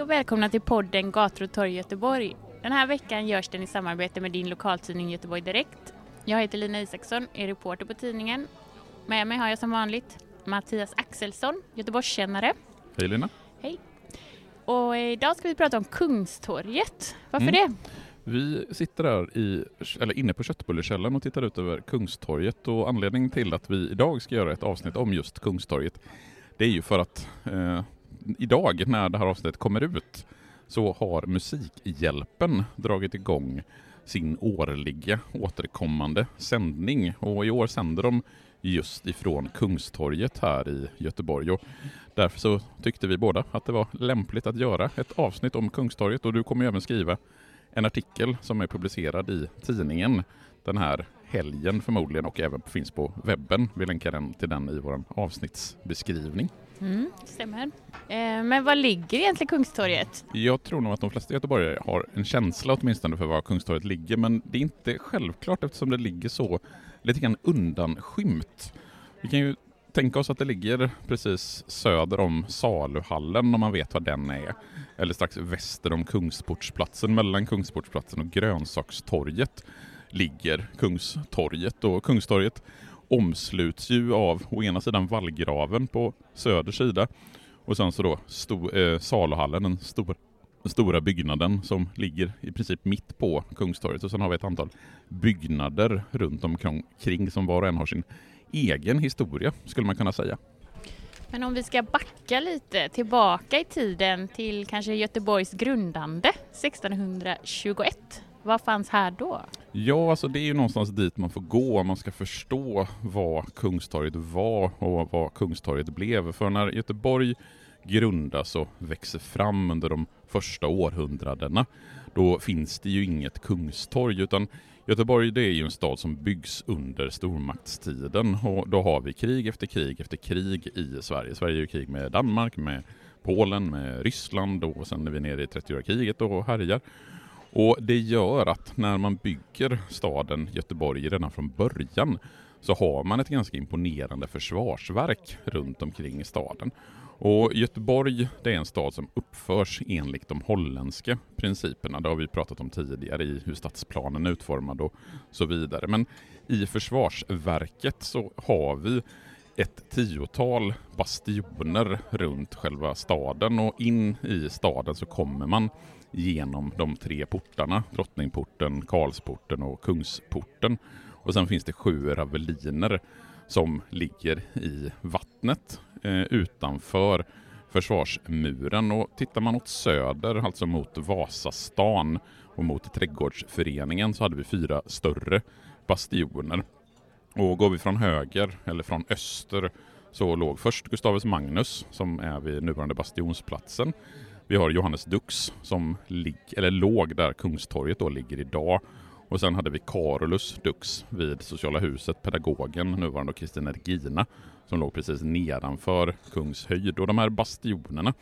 Hej och välkomna till podden Gator och torg Göteborg. Den här veckan görs den i samarbete med din lokaltidning Göteborg Direkt. Jag heter Lina Isaksson, är reporter på tidningen. Med mig har jag som vanligt Mattias Axelsson, Göteborgskännare. Hej Lina. Hej. Och idag ska vi prata om Kungstorget. Varför Mm. det? Vi sitter här i, eller inne på Köttbullekällaren och tittar ut över Kungstorget och anledningen till att vi idag ska göra ett avsnitt om just Kungstorget det är ju för att eh, idag när det här avsnittet kommer ut så har Musikhjälpen dragit igång sin årliga återkommande sändning och i år sänder de just ifrån Kungstorget här i Göteborg och därför så tyckte vi båda att det var lämpligt att göra ett avsnitt om Kungstorget och du kommer ju även skriva en artikel som är publicerad i tidningen den här helgen förmodligen och även finns på webben. Vi länkar den till den i vår avsnittsbeskrivning. Mm, stämmer. Eh, men var ligger egentligen Kungstorget? Jag tror nog att de flesta göteborgare har en känsla åtminstone för var Kungstorget ligger men det är inte självklart eftersom det ligger så lite grann undanskymt. Vi kan ju tänka oss att det ligger precis söder om Saluhallen om man vet vad den är. Eller strax väster om Kungsportsplatsen. Mellan Kungsportsplatsen och Grönsakstorget ligger Kungstorget och Kungstorget omsluts ju av å ena sidan vallgraven på söder sida och sen så då sto, eh, Saluhallen, den stor, stora byggnaden som ligger i princip mitt på Kungstorget och sen har vi ett antal byggnader runt omkring som var och en har sin egen historia skulle man kunna säga. Men om vi ska backa lite tillbaka i tiden till kanske Göteborgs grundande 1621. Vad fanns här då? Ja, alltså det är ju någonstans dit man får gå om man ska förstå vad Kungstorget var och vad Kungstorget blev. För när Göteborg grundas och växer fram under de första århundradena, då finns det ju inget kungstorg utan Göteborg det är ju en stad som byggs under stormaktstiden och då har vi krig efter krig efter krig i Sverige. Sverige är ju krig med Danmark, med Polen, med Ryssland och sen är vi nere i 30-åriga kriget och härjar. Och det gör att när man bygger staden Göteborg redan från början så har man ett ganska imponerande försvarsverk runt omkring staden. Och Göteborg det är en stad som uppförs enligt de holländska principerna. Det har vi pratat om tidigare i hur stadsplanen är utformad och så vidare. Men i försvarsverket så har vi ett tiotal bastioner runt själva staden och in i staden så kommer man genom de tre portarna, Drottningporten, Karlsporten och Kungsporten. Och sen finns det sju raveliner som ligger i vattnet eh, utanför försvarsmuren. Och tittar man åt söder, alltså mot Vasastan och mot Trädgårdsföreningen så hade vi fyra större bastioner. Och går vi från höger, eller från öster, så låg först Gustavus Magnus som är vid nuvarande Bastionsplatsen. Vi har Johannes Dux som lig, eller låg där Kungstorget då ligger idag. Och sen hade vi Carolus Dux vid Sociala huset, pedagogen, nuvarande Kristina Regina, som låg precis nedanför Kungshöjd. Och de här bastionerna,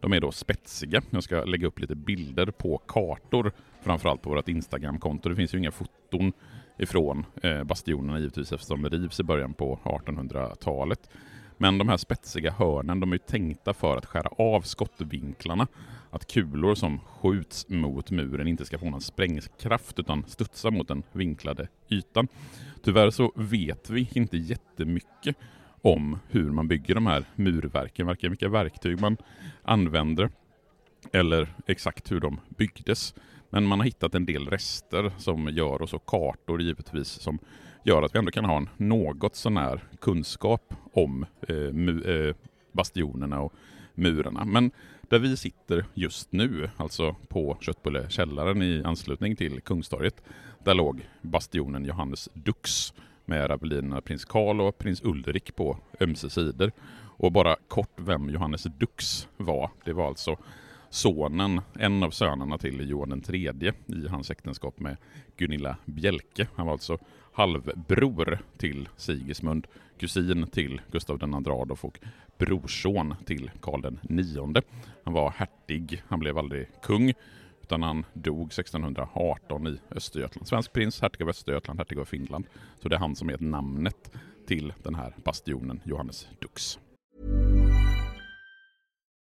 de är då spetsiga. Jag ska lägga upp lite bilder på kartor, framförallt på vårt Instagramkonto. Det finns ju inga foton ifrån eh, bastionerna givetvis eftersom de rivs i början på 1800-talet. Men de här spetsiga hörnen de är ju tänkta för att skära av skottvinklarna. Att kulor som skjuts mot muren inte ska få någon sprängkraft utan studsa mot den vinklade ytan. Tyvärr så vet vi inte jättemycket om hur man bygger de här murverken, varken vilka verktyg man använder eller exakt hur de byggdes. Men man har hittat en del rester som gör, och så kartor givetvis, som gör att vi ändå kan ha en något sånär kunskap om eh, mu, eh, bastionerna och murarna. Men där vi sitter just nu, alltså på Köttbullekällaren i anslutning till Kungstorget, där låg bastionen Johannes Dux med rabellinerna prins Karl och prins Ulrik på ömse sidor. Och bara kort vem Johannes Dux var. Det var alltså sonen, en av sönerna till Johan III i hans äktenskap med Gunilla Bjelke. Han var alltså halvbror till Sigismund, kusin till Gustav II Adolf och brorson till Karl IX. Han var hertig, han blev aldrig kung, utan han dog 1618 i Östergötland. Svensk prins, hertig av Östergötland, hertig av Finland. Så det är han som är namnet till den här bastionen, Johannes Dux.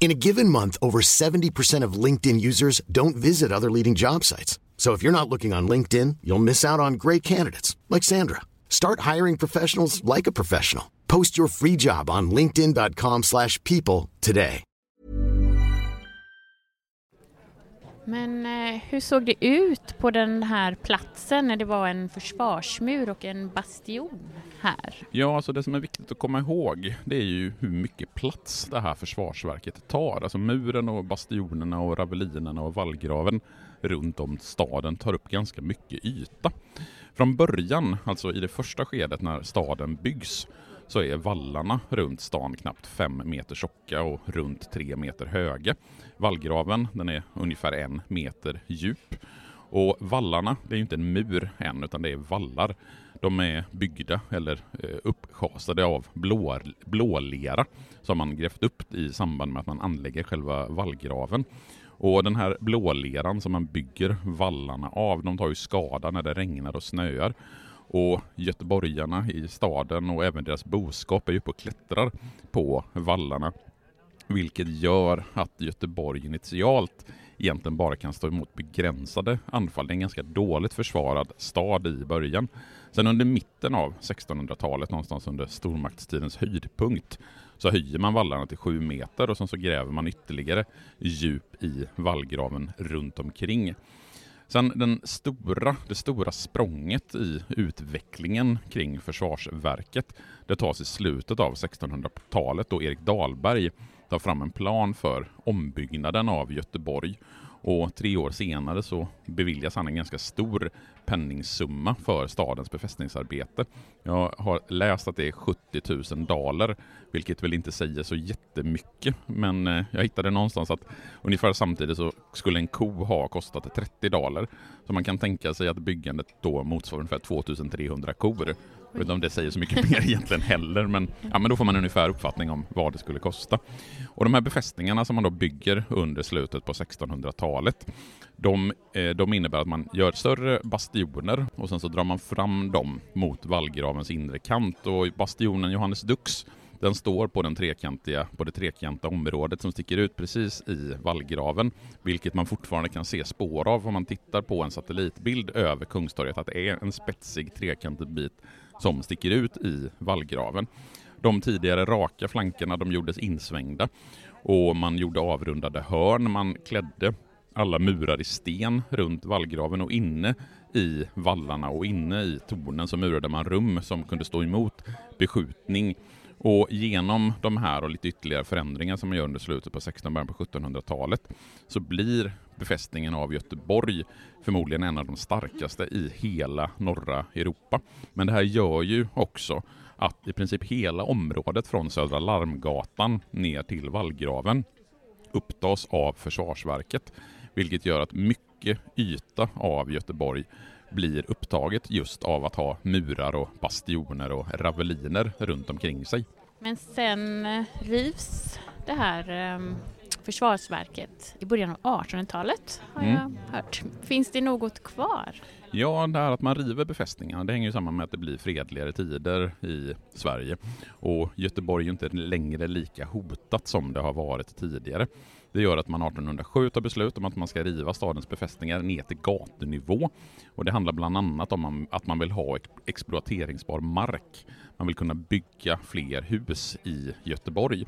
In a given month, over 70% of LinkedIn users don't visit other leading job sites. So if you're not looking on LinkedIn, you'll miss out on great candidates like Sandra. Start hiring professionals like a professional. Post your free job on linkedin.com/people today. Men eh, hur såg det ut på den här platsen när det var en försvarsmur och en bastion här? Ja, alltså det som är viktigt att komma ihåg, det är ju hur mycket plats det här försvarsverket tar. Alltså muren och bastionerna och ravelinerna och vallgraven runt om staden tar upp ganska mycket yta. Från början, alltså i det första skedet när staden byggs, så är vallarna runt stan knappt fem meter tjocka och runt tre meter höga. Vallgraven den är ungefär en meter djup. Och vallarna, det är ju inte en mur än, utan det är vallar. De är byggda eller eh, uppschasade av blå, blålera som man grävt upp i samband med att man anlägger själva vallgraven. Och den här blåleran som man bygger vallarna av, de tar ju skada när det regnar och snöar. Och göteborgarna i staden och även deras boskap är ju uppe och klättrar på vallarna. Vilket gör att Göteborg initialt egentligen bara kan stå emot begränsade anfall. Det är en ganska dåligt försvarad stad i början. Sen under mitten av 1600-talet, någonstans under stormaktstidens höjdpunkt, så höjer man vallarna till sju meter och sen så gräver man ytterligare djup i vallgraven runt omkring. Sen den stora, det stora språnget i utvecklingen kring försvarsverket, det tas i slutet av 1600-talet då Erik Dahlberg tar fram en plan för ombyggnaden av Göteborg och tre år senare så beviljas han en ganska stor penningsumma för stadens befästningsarbete. Jag har läst att det är 70 000 daler, vilket väl inte säger så jättemycket, men eh, jag hittade någonstans att ungefär samtidigt så skulle en ko ha kostat 30 daler. Så man kan tänka sig att byggandet då motsvarar ungefär 2300 kor. Jag vet inte om det säger så mycket mer egentligen heller, men, ja, men då får man ungefär uppfattning om vad det skulle kosta. Och de här befästningarna som man då bygger under slutet på 1600-talet, de, eh, de innebär att man gör större bastioner och sen så drar man fram dem mot vallgravens inre kant och bastionen Johannes Dux den står på, den trekantiga, på det trekanta området som sticker ut precis i vallgraven, vilket man fortfarande kan se spår av om man tittar på en satellitbild över Kungstorget, att det är en spetsig trekantig bit som sticker ut i vallgraven. De tidigare raka flankerna de gjordes insvängda och man gjorde avrundade hörn. Man klädde alla murar i sten runt vallgraven och inne i vallarna och inne i tornen så murade man rum som kunde stå emot beskjutning. Och genom de här och lite ytterligare förändringar som man gör under slutet på 1600 början på 1700-talet så blir befästningen av Göteborg förmodligen en av de starkaste i hela norra Europa. Men det här gör ju också att i princip hela området från Södra Larmgatan ner till Vallgraven upptas av Försvarsverket, vilket gör att mycket yta av Göteborg blir upptaget just av att ha murar och bastioner och raveliner runt omkring sig. Men sen eh, rivs det här ehm, försvarsverket i början av 1800-talet har mm. jag hört. Finns det något kvar? Ja, det här att man river befästningarna det hänger ju samman med att det blir fredligare tider i Sverige. Och Göteborg är ju inte längre lika hotat som det har varit tidigare. Det gör att man 1807 tar beslut om att man ska riva stadens befästningar ner till gatunivå. Och det handlar bland annat om att man vill ha exploateringsbar mark. Man vill kunna bygga fler hus i Göteborg.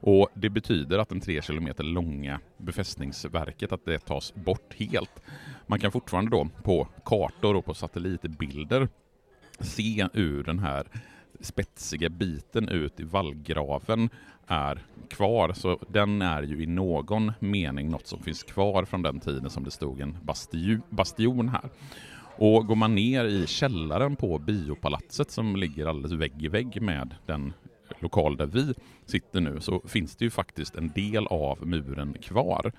Och det betyder att den tre kilometer långa befästningsverket att det tas bort helt. Man kan fortfarande då på kartor och på satellitbilder se ur den här spetsiga biten ut i vallgraven är kvar. Så den är ju i någon mening något som finns kvar från den tiden som det stod en bastion här. Och går man ner i källaren på biopalatset som ligger alldeles vägg i vägg med den lokal där vi sitter nu så finns det ju faktiskt en del av muren kvar.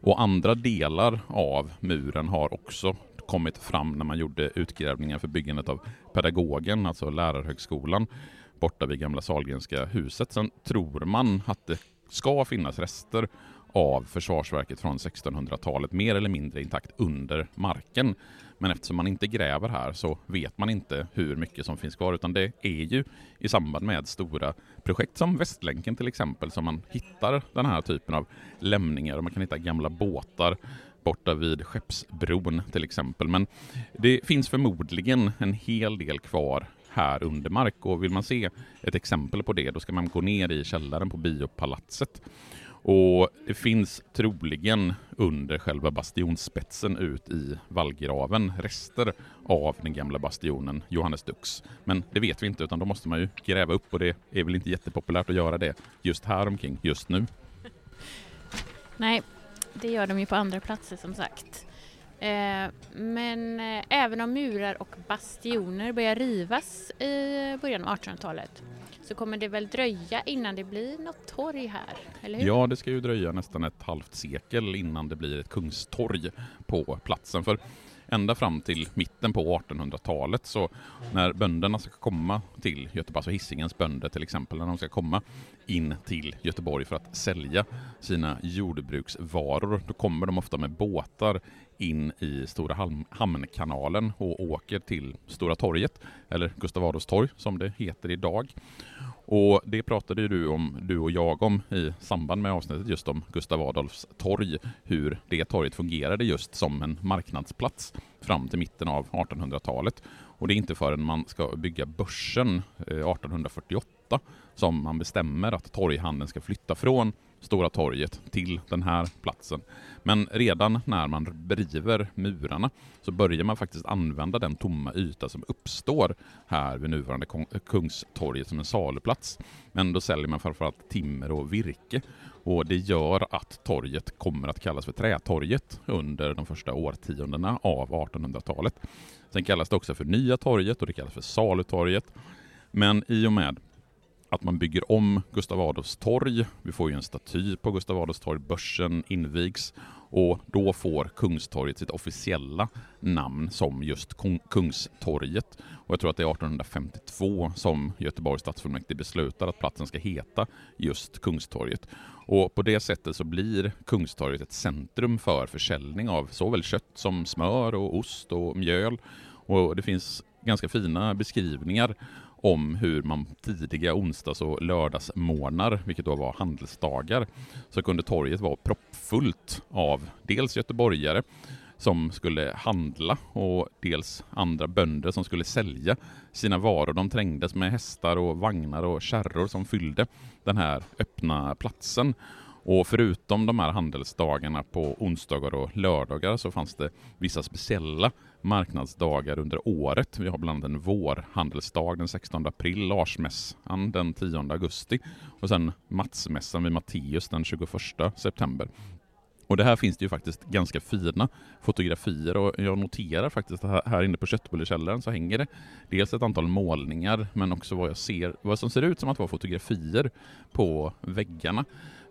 Och andra delar av muren har också kommit fram när man gjorde utgrävningar för byggandet av pedagogen, alltså lärarhögskolan, borta vid gamla Salgrenska huset. Sen tror man att det ska finnas rester av Försvarsverket från 1600-talet, mer eller mindre intakt under marken. Men eftersom man inte gräver här så vet man inte hur mycket som finns kvar, utan det är ju i samband med stora projekt som Västlänken till exempel som man hittar den här typen av lämningar och man kan hitta gamla båtar borta vid Skeppsbron till exempel. Men det finns förmodligen en hel del kvar här under mark och vill man se ett exempel på det då ska man gå ner i källaren på Biopalatset. Och det finns troligen under själva bastionspetsen ut i vallgraven rester av den gamla bastionen Johannes Dux. Men det vet vi inte utan då måste man ju gräva upp och det är väl inte jättepopulärt att göra det just här omkring just nu. Nej, det gör de ju på andra platser som sagt. Eh, men eh, även om murar och bastioner börjar rivas i början av 1800-talet så kommer det väl dröja innan det blir något torg här, eller hur? Ja, det ska ju dröja nästan ett halvt sekel innan det blir ett kungstorg på platsen. För ända fram till mitten på 1800-talet. Så när bönderna ska komma till Göteborg, alltså Hisingens bönder till exempel, när de ska komma in till Göteborg för att sälja sina jordbruksvaror, då kommer de ofta med båtar in i Stora Hamnkanalen och åker till Stora torget, eller Gustav Adolfs torg som det heter idag. Och det pratade ju du, om, du och jag om i samband med avsnittet just om Gustav Adolfs torg, hur det torget fungerade just som en marknadsplats fram till mitten av 1800-talet. Och det är inte förrän man ska bygga börsen eh, 1848 som man bestämmer att torghandeln ska flytta från Stora torget till den här platsen. Men redan när man river murarna så börjar man faktiskt använda den tomma yta som uppstår här vid nuvarande Kungstorget som en saluplats. Men då säljer man framförallt timmer och virke och det gör att torget kommer att kallas för Trätorget under de första årtiondena av 1800-talet. Sen kallas det också för Nya torget och det kallas för Salutorget. Men i och med att man bygger om Gustav Adolfs torg. Vi får ju en staty på Gustav Adolfs torg, börsen invigs och då får Kungstorget sitt officiella namn som just Kungstorget. Och jag tror att det är 1852 som Göteborgs stadsfullmäktige beslutar att platsen ska heta just Kungstorget. Och på det sättet så blir Kungstorget ett centrum för försäljning av såväl kött som smör och ost och mjöl. Och det finns ganska fina beskrivningar om hur man tidiga onsdags och lördagsmorgnar, vilket då var handelsdagar, så kunde torget vara proppfullt av dels göteborgare som skulle handla och dels andra bönder som skulle sälja sina varor. De trängdes med hästar och vagnar och kärror som fyllde den här öppna platsen. Och förutom de här handelsdagarna på onsdagar och lördagar så fanns det vissa speciella marknadsdagar under året. Vi har bland annat en vårhandelsdag den 16 april, Larsmässan den 10 augusti och sen Matsmässan vid Matteus den 21 september. Och det här finns det ju faktiskt ganska fina fotografier och jag noterar faktiskt att här inne på Köttbullekällaren så hänger det dels ett antal målningar men också vad jag ser, vad som ser ut som att vara fotografier på väggarna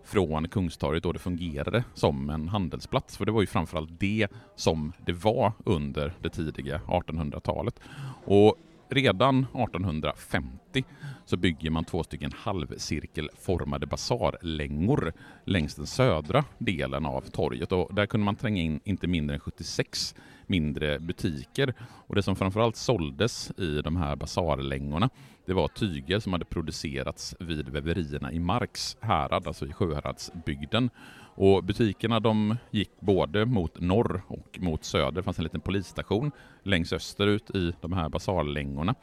från Kungstorget då det fungerade som en handelsplats. För det var ju framförallt det som det var under det tidiga 1800-talet. Och redan 1850 så bygger man två stycken halvcirkelformade basarlängor längs den södra delen av torget och där kunde man tränga in inte mindre än 76 mindre butiker. Och det som framförallt såldes i de här basarlängorna det var tyger som hade producerats vid väverierna i Marks härad, alltså i Sjuhäradsbygden. Och butikerna de gick både mot norr och mot söder. Det fanns en liten polisstation längst österut i de här basarlängorna.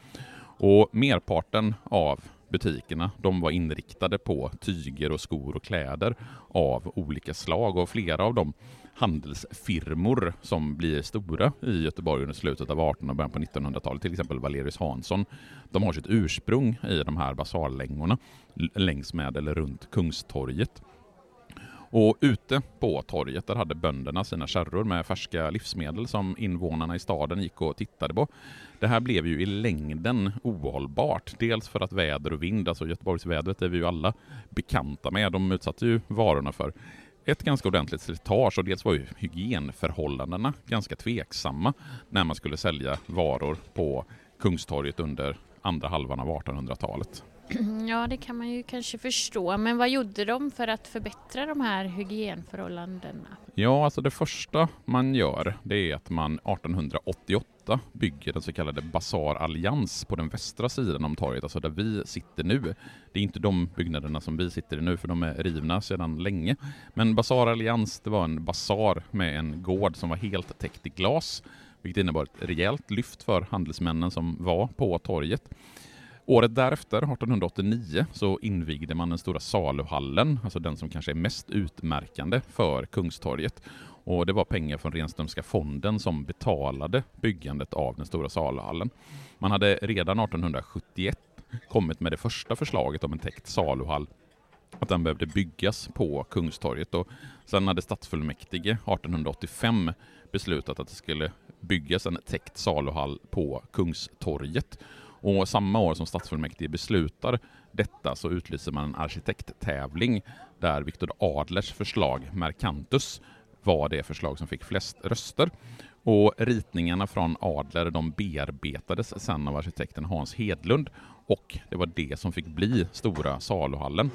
Och merparten av butikerna de var inriktade på tyger och skor och kläder av olika slag och flera av de handelsfirmor som blir stora i Göteborg under slutet av 1800 och början på 1900-talet, till exempel Valerius Hansson, de har sitt ursprung i de här basarlängorna längs med eller runt Kungstorget. Och ute på torget där hade bönderna sina kärror med färska livsmedel som invånarna i staden gick och tittade på. Det här blev ju i längden ohållbart. Dels för att väder och vind, alltså Göteborgsvädret är vi ju alla bekanta med. De utsatte ju varorna för ett ganska ordentligt slitage och dels var ju hygienförhållandena ganska tveksamma när man skulle sälja varor på Kungstorget under andra halvan av 1800-talet. Ja, det kan man ju kanske förstå. Men vad gjorde de för att förbättra de här hygienförhållandena? Ja, alltså det första man gör det är att man 1888 bygger den så kallade Basar Allians på den västra sidan om torget, alltså där vi sitter nu. Det är inte de byggnaderna som vi sitter i nu, för de är rivna sedan länge. Men Basar Allians, det var en basar med en gård som var helt täckt i glas, vilket innebar ett rejält lyft för handelsmännen som var på torget. Året därefter, 1889, så invigde man den stora saluhallen, alltså den som kanske är mest utmärkande för Kungstorget. Och det var pengar från Renströmska fonden som betalade byggandet av den stora saluhallen. Man hade redan 1871 kommit med det första förslaget om en täckt saluhall att den behövde byggas på Kungstorget och sen hade stadsfullmäktige 1885 beslutat att det skulle byggas en täckt saluhall på Kungstorget. Och samma år som stadsfullmäktige beslutar detta så utlyser man en arkitekttävling där Viktor Adlers förslag Mercantus var det förslag som fick flest röster. Och ritningarna från Adler de bearbetades sen av arkitekten Hans Hedlund och det var det som fick bli Stora saluhallen.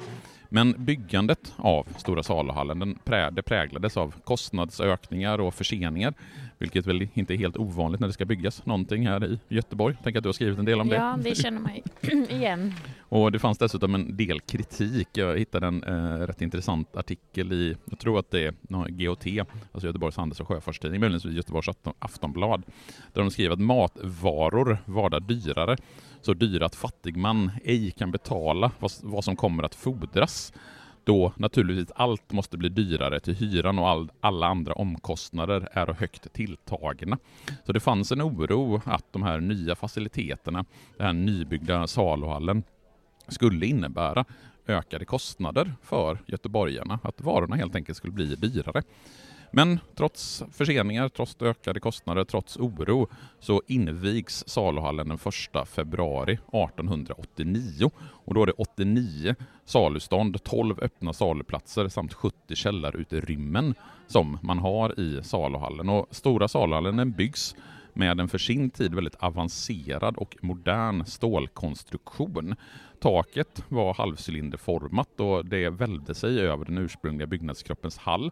Men byggandet av Stora saluhallen den prä det präglades av kostnadsökningar och förseningar, vilket väl inte är helt ovanligt när det ska byggas någonting här i Göteborg. Tänk att du har skrivit en del om det. Ja, det känner man igen. Och det fanns dessutom en del kritik. Jag hittade en eh, rätt intressant artikel i, jag tror att det är GOT, alltså Göteborgs Handels och Sjöfartstidning, möjligtvis Göteborgs Aftonblad, där de skriver att matvaror var där dyrare så dyra att fattig man ej kan betala vad, vad som kommer att fordras då naturligtvis allt måste bli dyrare till hyran och all, alla andra omkostnader är högt tilltagna. Så det fanns en oro att de här nya faciliteterna, den här nybyggda saluhallen, skulle innebära ökade kostnader för göteborgarna, att varorna helt enkelt skulle bli dyrare. Men trots förseningar, trots ökade kostnader, trots oro så invigs saluhallen den 1 februari 1889 och då är det 89 salustånd, 12 öppna saluplatser samt 70 källarutrymmen som man har i saluhallen. Och Stora saluhallen byggs med en för sin tid väldigt avancerad och modern stålkonstruktion. Taket var halvcylinderformat och det välvde sig över den ursprungliga byggnadskroppens hall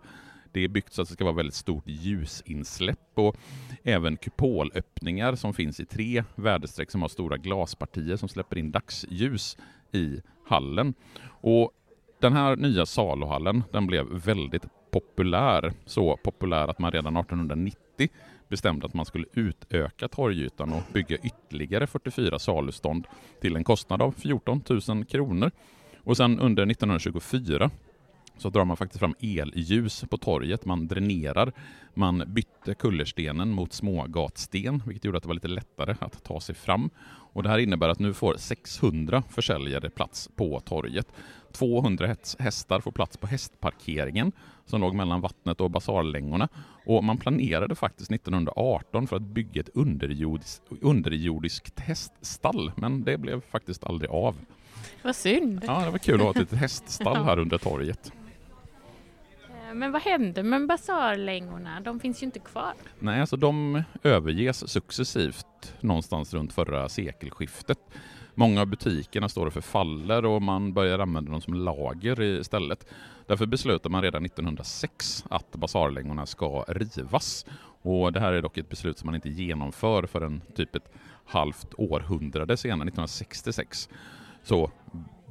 det är byggt så att det ska vara väldigt stort ljusinsläpp och även kupolöppningar som finns i tre väderstreck som har stora glaspartier som släpper in dagsljus i hallen. Och den här nya saluhallen den blev väldigt populär, så populär att man redan 1890 bestämde att man skulle utöka torgytan och bygga ytterligare 44 salustånd till en kostnad av 14 000 kronor. Och sen under 1924 så drar man faktiskt fram elljus på torget. Man dränerar. Man bytte kullerstenen mot smågatsten, vilket gjorde att det var lite lättare att ta sig fram. Och det här innebär att nu får 600 försäljare plats på torget. 200 hästar får plats på hästparkeringen som låg mellan vattnet och basarlängorna. Och man planerade faktiskt 1918 för att bygga ett underjordiskt, underjordiskt häststall, men det blev faktiskt aldrig av. Vad synd. Ja, det var kul att ha ett litet häststall här under torget. Men vad hände med basarlängorna? De finns ju inte kvar. Nej, alltså de överges successivt någonstans runt förra sekelskiftet. Många av butikerna står och förfaller och man börjar använda dem som lager istället. Därför beslutade man redan 1906 att basarlängorna ska rivas. Och det här är dock ett beslut som man inte genomför förrän typ ett halvt århundrade senare, 1966. Så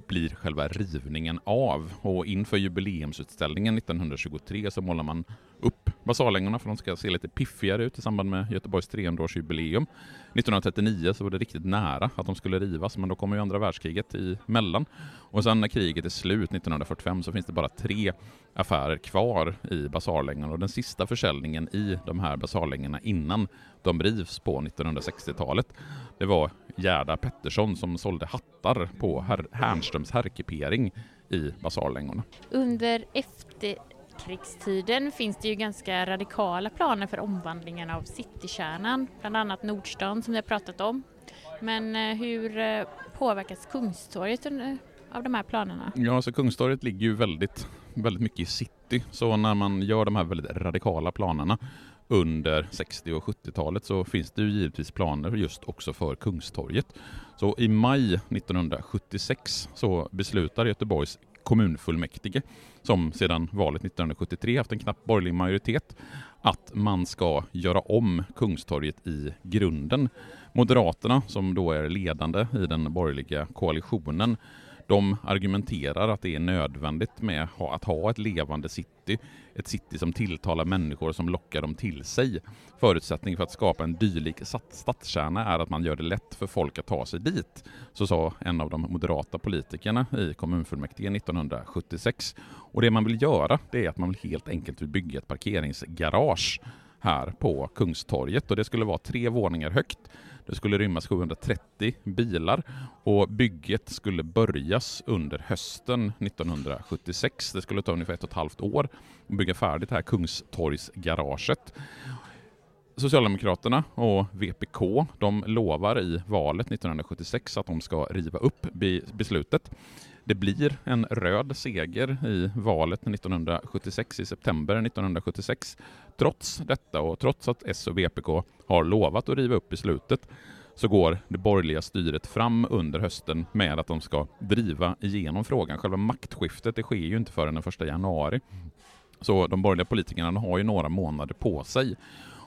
blir själva rivningen av. Och inför jubileumsutställningen 1923 så målar man upp basarlängorna för de ska se lite piffigare ut i samband med Göteborgs 300-årsjubileum. 1939 så var det riktigt nära att de skulle rivas men då kommer ju andra världskriget emellan. Och sen när kriget är slut 1945 så finns det bara tre affärer kvar i basarlängorna och den sista försäljningen i de här basarlängorna innan de rivs på 1960-talet det var Gerda Pettersson som sålde hattar på Her Härnströms herrkipering i basarlängorna. Under efter efterkrigstiden finns det ju ganska radikala planer för omvandlingen av citykärnan, bland annat Nordstan som vi har pratat om. Men eh, hur eh, påverkas Kungstorget av de här planerna? Ja, så Kungstorget ligger ju väldigt, väldigt mycket i city, så när man gör de här väldigt radikala planerna under 60 och 70-talet så finns det ju givetvis planer just också för Kungstorget. Så i maj 1976 så beslutar Göteborgs kommunfullmäktige, som sedan valet 1973 haft en knapp borgerlig majoritet, att man ska göra om Kungstorget i grunden. Moderaterna, som då är ledande i den borgerliga koalitionen, de argumenterar att det är nödvändigt med att ha ett levande city, ett city som tilltalar människor som lockar dem till sig. Förutsättningen för att skapa en dylik stadskärna är att man gör det lätt för folk att ta sig dit, så sa en av de moderata politikerna i kommunfullmäktige 1976. Och det man vill göra, det är att man helt enkelt vill bygga ett parkeringsgarage här på Kungstorget och det skulle vara tre våningar högt det skulle rymmas 730 bilar och bygget skulle börjas under hösten 1976. Det skulle ta ungefär ett och ett halvt år att bygga färdigt det här Kungstorgsgaraget. Socialdemokraterna och VPK de lovar i valet 1976 att de ska riva upp beslutet. Det blir en röd seger i valet 1976 i september 1976. Trots detta och trots att S och VPK har lovat att riva upp beslutet så går det borgerliga styret fram under hösten med att de ska driva igenom frågan. Själva maktskiftet det sker ju inte förrän den 1 januari. Så de borgerliga politikerna har ju några månader på sig.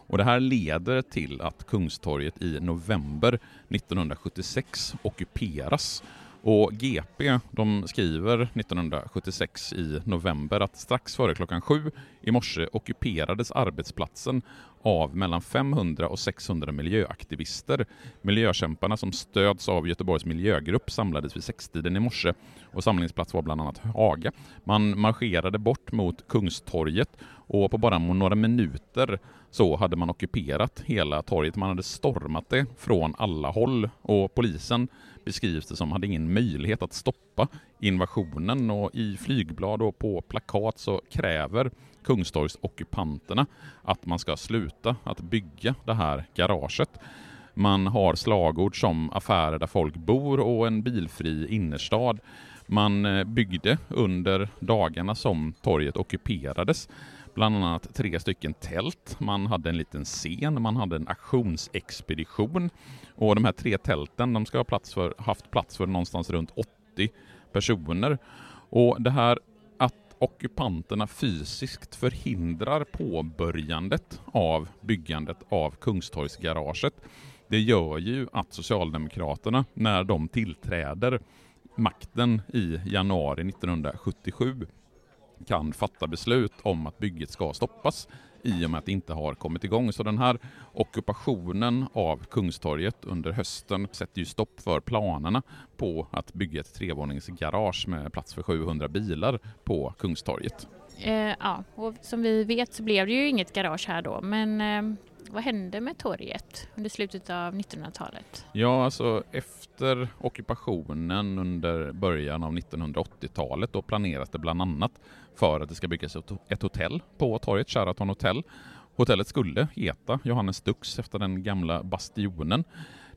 Och Det här leder till att Kungstorget i november 1976 ockuperas och GP de skriver 1976 i november att strax före klockan sju i morse ockuperades arbetsplatsen av mellan 500 och 600 miljöaktivister. Miljökämparna som stöds av Göteborgs miljögrupp samlades vid sextiden i morse och samlingsplats var bland annat Haga. Man marscherade bort mot Kungstorget och på bara några minuter så hade man ockuperat hela torget. Man hade stormat det från alla håll och polisen beskrivs det som hade ingen möjlighet att stoppa invasionen och i flygblad och på plakat så kräver Kungstorgsockupanterna att man ska sluta att bygga det här garaget. Man har slagord som affärer där folk bor och en bilfri innerstad. Man eh, byggde under dagarna som torget ockuperades bland annat tre stycken tält, man hade en liten scen, man hade en aktionsexpedition och de här tre tälten de ska ha plats för, haft plats för någonstans runt 80 personer. Och det här att ockupanterna fysiskt förhindrar påbörjandet av byggandet av Kungstorgsgaraget, det gör ju att Socialdemokraterna, när de tillträder makten i januari 1977, kan fatta beslut om att bygget ska stoppas i och med att det inte har kommit igång. Så den här ockupationen av Kungstorget under hösten sätter ju stopp för planerna på att bygga ett trevåningsgarage med plats för 700 bilar på Kungstorget. Eh, ja, och som vi vet så blev det ju inget garage här då, men eh, vad hände med torget under slutet av 1900-talet? Ja, alltså efter ockupationen under början av 1980-talet då planeras det bland annat för att det ska byggas ett hotell på torget, Sheraton Hotel. Hotellet skulle heta Johannes Dux efter den gamla bastionen.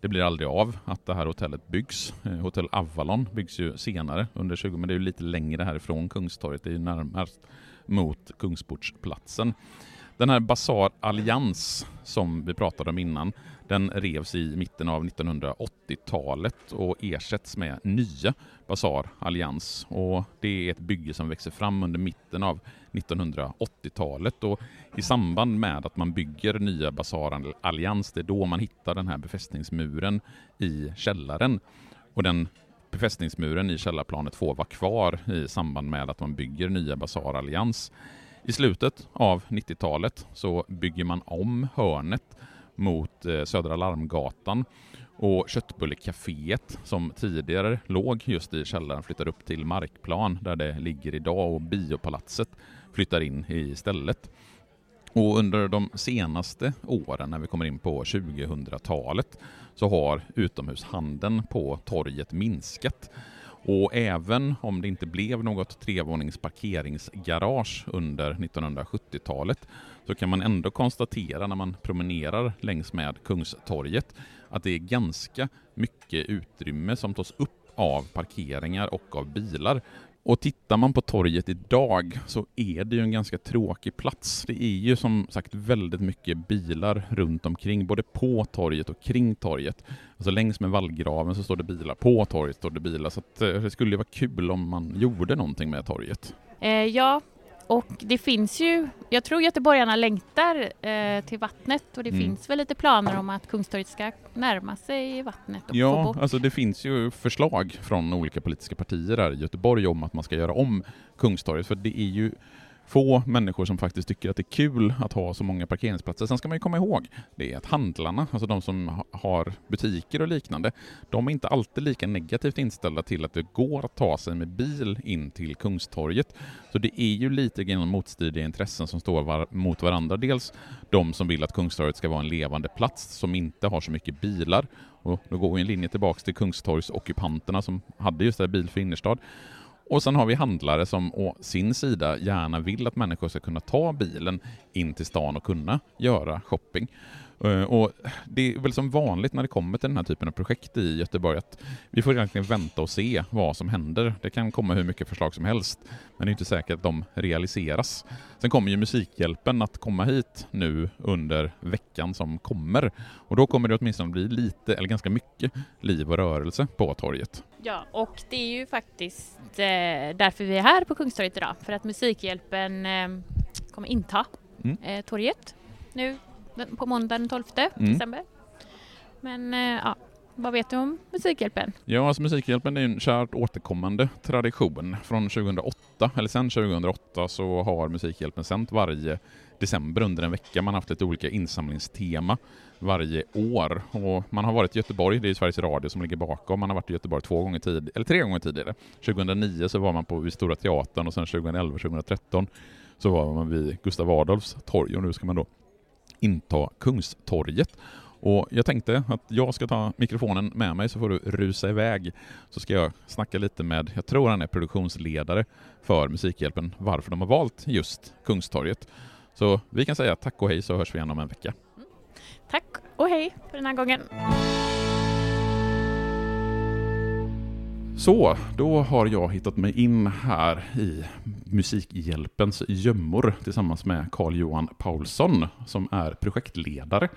Det blir aldrig av att det här hotellet byggs. Eh, hotell Avalon byggs ju senare under 20, men det är ju lite längre härifrån Kungstorget. Det är ju närmast mot Kungsportsplatsen. Den här Basar Allians som vi pratade om innan, den revs i mitten av 1980-talet och ersätts med nya Basar Allians. Och det är ett bygge som växer fram under mitten av 1980-talet och i samband med att man bygger nya Basar Allians, det är då man hittar den här befästningsmuren i källaren. Och den befästningsmuren i källarplanet får vara kvar i samband med att man bygger nya Basar Allians. I slutet av 90-talet så bygger man om hörnet mot eh, Södra Larmgatan och Köttbullecaféet som tidigare låg just i källaren flyttar upp till markplan där det ligger idag och Biopalatset flyttar in istället. Och under de senaste åren, när vi kommer in på 2000-talet, så har utomhushandeln på torget minskat. Och även om det inte blev något trevånings parkeringsgarage under 1970-talet så kan man ändå konstatera när man promenerar längs med Kungstorget att det är ganska mycket utrymme som tas upp av parkeringar och av bilar. Och tittar man på torget idag så är det ju en ganska tråkig plats. Det är ju som sagt väldigt mycket bilar runt omkring, både på torget och kring torget. Alltså längs med vallgraven så står det bilar, på torget står det bilar, så att, eh, det skulle ju vara kul om man gjorde någonting med torget. Eh, ja, och det finns ju, jag tror göteborgarna längtar eh, till vattnet och det mm. finns väl lite planer om att Kungstorget ska närma sig vattnet. Och ja, få bort. alltså det finns ju förslag från olika politiska partier här i Göteborg om att man ska göra om Kungstorget, för det är ju få människor som faktiskt tycker att det är kul att ha så många parkeringsplatser. Sen ska man ju komma ihåg det är att handlarna, alltså de som har butiker och liknande, de är inte alltid lika negativt inställda till att det går att ta sig med bil in till Kungstorget. Så det är ju lite grann motstridiga intressen som står var mot varandra. Dels de som vill att Kungstorget ska vara en levande plats som inte har så mycket bilar och då går vi en linje tillbaks till Kungstorgsockupanterna som hade just det här Bil för innerstad. Och sen har vi handlare som å sin sida gärna vill att människor ska kunna ta bilen in till stan och kunna göra shopping. Eh, och det är väl som vanligt när det kommer till den här typen av projekt i Göteborg att vi får egentligen vänta och se vad som händer. Det kan komma hur mycket förslag som helst, men det är inte säkert att de realiseras. Sen kommer ju Musikhjälpen att komma hit nu under veckan som kommer och då kommer det åtminstone bli lite, eller ganska mycket, liv och rörelse på torget. Ja, och det är ju faktiskt eh, därför vi är här på Kungstorget idag, för att Musikhjälpen eh, kommer inta mm. torget nu på måndag den 12 mm. december. Men eh, ja, vad vet du om Musikhjälpen? Ja, alltså Musikhjälpen är en kärt återkommande tradition. Från 2008, eller sedan 2008, så har Musikhjälpen sänt varje december under en vecka. Man har haft lite olika insamlingstema varje år. Och man har varit i Göteborg, det är Sveriges Radio som ligger bakom. Man har varit i Göteborg två gånger tid, eller tre gånger tidigare. 2009 så var man på Stora Teatern och sen 2011 2013 så var man vid Gustav Adolfs torg och nu ska man då inta Kungstorget. Och jag tänkte att jag ska ta mikrofonen med mig så får du rusa iväg. Så ska jag snacka lite med, jag tror han är produktionsledare för Musikhjälpen, varför de har valt just Kungstorget. Så vi kan säga tack och hej så hörs vi igen om en vecka. Mm. Tack och hej för den här gången. Så, då har jag hittat mig in här i Musikhjälpens gömmor tillsammans med Carl-Johan Paulsson som är projektledare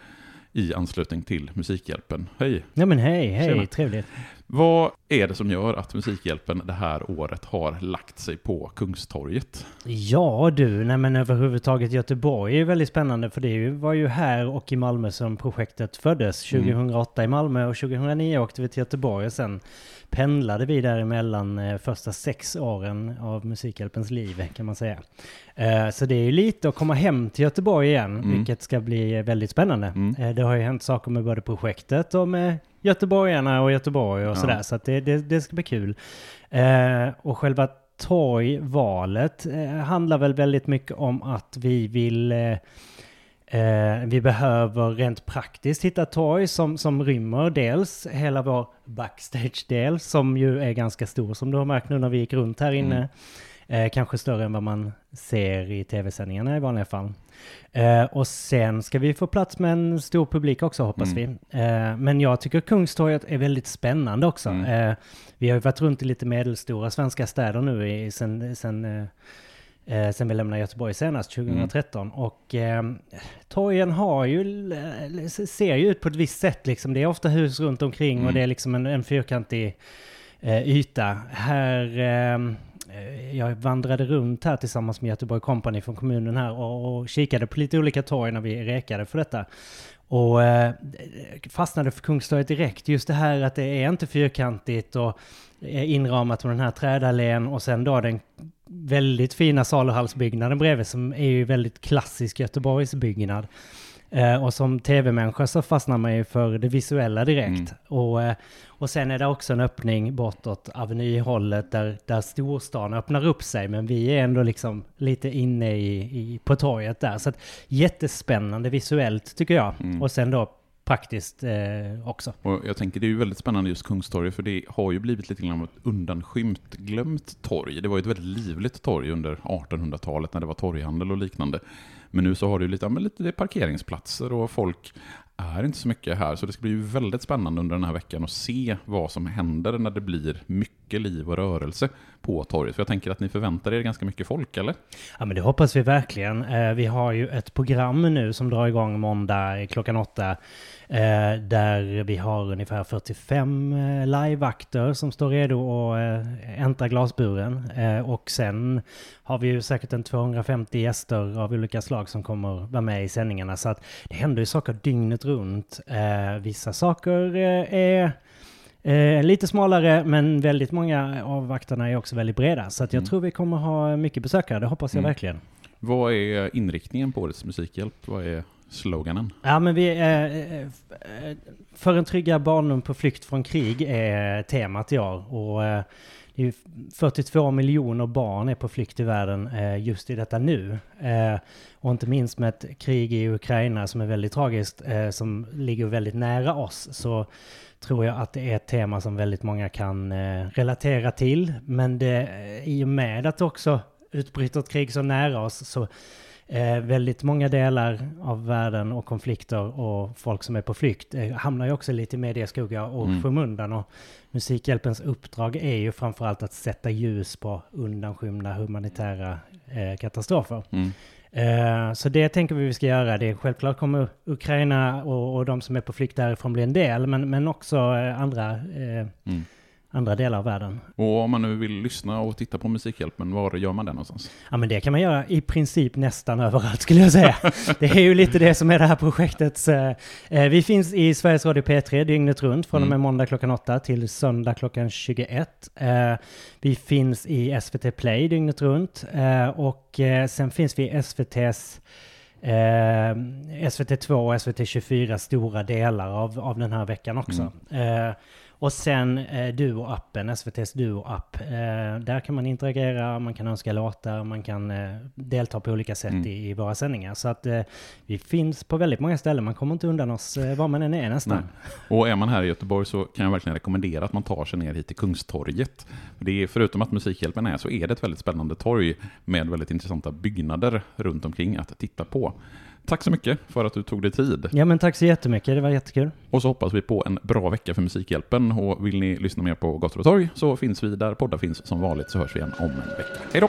i anslutning till Musikhjälpen. Hej! Ja men hej, hej, Tjena. trevligt. Vad är det som gör att Musikhjälpen det här året har lagt sig på Kungstorget? Ja du, nej men överhuvudtaget Göteborg är väldigt spännande för det var ju här och i Malmö som projektet föddes. 2008 mm. i Malmö och 2009 åkte vi till Göteborg och sen pendlade vi däremellan eh, första sex åren av Musikhjälpens liv kan man säga. Eh, så det är ju lite att komma hem till Göteborg igen, mm. vilket ska bli väldigt spännande. Mm. Eh, det har ju hänt saker med både projektet och med göteborgarna och Göteborg och sådär, så att det, det, det, ska bli kul. Och själva torgvalet handlar väl väldigt mycket om att vi vill Eh, vi behöver rent praktiskt hitta torg som, som rymmer dels hela vår backstage-del som ju är ganska stor som du har märkt nu när vi gick runt här inne. Mm. Eh, kanske större än vad man ser i tv-sändningarna i vanliga fall. Eh, och sen ska vi få plats med en stor publik också hoppas mm. vi. Eh, men jag tycker Kungstorget är väldigt spännande också. Mm. Eh, vi har ju varit runt i lite medelstora svenska städer nu i, sen, sen Eh, sen vi lämnade Göteborg senast, 2013. Och eh, torgen har ju, eh, ser ju ut på ett visst sätt liksom. Det är ofta hus runt omkring Mm. och det är liksom en, en fyrkantig eh, yta. Här, eh, eh, Eh, jag vandrade runt här tillsammans med Göteborg Company från kommunen här och, och kikade på lite olika torg när vi rekade för detta. Och eh, fastnade för Kungstorget direkt. Just det här att det är inte fyrkantigt och är inramat med den här trädallén och sen då den väldigt fina saluhallsbyggnaden bredvid som är ju väldigt klassisk Göteborgsbyggnad. Eh, och som tv-människa så fastnar man ju för det visuella direkt. Och, eh, och sen är det också en öppning bortåt Avenyhållet där, där storstan öppnar upp sig. Men vi är ändå liksom lite inne i, i, på torget där. Så att, jättespännande visuellt tycker jag. Och sen då praktiskt eh, också. Och jag tänker det är ju väldigt spännande just Kungstorget för det har ju blivit lite grann av ett undanskymt, glömt torg. Det var ju ett väldigt livligt torg under 1800-talet när det var torghandel och liknande. Men nu så har du lite, men lite det är parkeringsplatser och folk är inte så mycket här. Så det ska bli väldigt spännande under den här veckan att se vad som händer när det blir mycket liv och rörelse på torget. För jag tänker att ni förväntar er ganska mycket folk, eller? Ja men det hoppas vi verkligen. Eh, vi har ju ett program nu som drar igång måndag klockan åtta. Eh, där vi har ungefär 45 eh, liveakter som står redo att eh, äntra glasburen. Eh, och sen har vi ju säkert en 250 gäster av olika slag som kommer vara med i sändningarna. Så att det händer ju saker dygnet runt. Vissa saker är Eh, lite smalare, men väldigt många av vakterna är också väldigt breda. Så att jag tror vi kommer ha mycket besökare, det hoppas jag Mm. verkligen. Vad är inriktningen på årets musikhjälp? Vad är sloganen? Ja, men vi... Eh, eh, eh, för en tryggare barndom på flykt från krig är temat i år. Och eh, det är 42 miljoner barn är på flykt i världen eh, just i detta nu. Eh, och inte minst med ett krig i Ukraina som är väldigt tragiskt, eh, som ligger väldigt nära oss, så tror jag att det är ett tema som väldigt många kan eh, relatera till. Men det, i och med att det också utbryter ett krig så nära oss så Eh, väldigt många delar av världen och konflikter och folk som är på flykt eh, hamnar ju också lite i medieskugga och Mm. skymundan. Och Musikhjälpens uppdrag är ju framförallt att sätta ljus på undanskymda humanitära eh, katastrofer. Mm. Eh, så det tänker vi vi ska göra. Det är självklart kommer Ukraina och, och de som är på flykt därifrån bli en del, men, men också eh, andra, eh, Mm. Andra delar av världen. Och om man nu vill lyssna och titta på Musikhjälpen, var gör man det någonstans? Ja men det kan man göra i princip nästan överallt skulle jag säga. Det är ju lite det som är det här projektets... Eh, eh, vi finns i Sveriges Radio P3 dygnet runt från och med Mm. måndag klockan 8 till söndag klockan 21. Eh, vi finns i SVT Play dygnet runt eh, och eh, sen finns vi i SVTs Eh, SVT2 och SVT24 stora delar av, av den här veckan också. Eh, och sen eh, Duo-appen, SVTs Duo-app. Eh, där kan man interagera, man kan önska låtar, man kan eh, delta på olika sätt Mm. i, i våra sändningar. Så att eh, vi finns på väldigt många ställen, man kommer inte undan oss eh, var man än är nästan. Nej. Och är man här i Göteborg så kan jag verkligen rekommendera att man tar sig ner hit till Kungstorget. Det är, förutom att Musikhjälpen är så är det ett väldigt spännande torg med väldigt intressanta byggnader runt omkring att titta på. Tack så mycket för att du tog dig tid. Ja men tack så jättemycket, det var jättekul. Och så hoppas vi på en bra vecka för Musikhjälpen. Och vill ni lyssna mer på Gator och torg så finns vi där poddar finns som vanligt så hörs vi igen om en vecka. Hej då!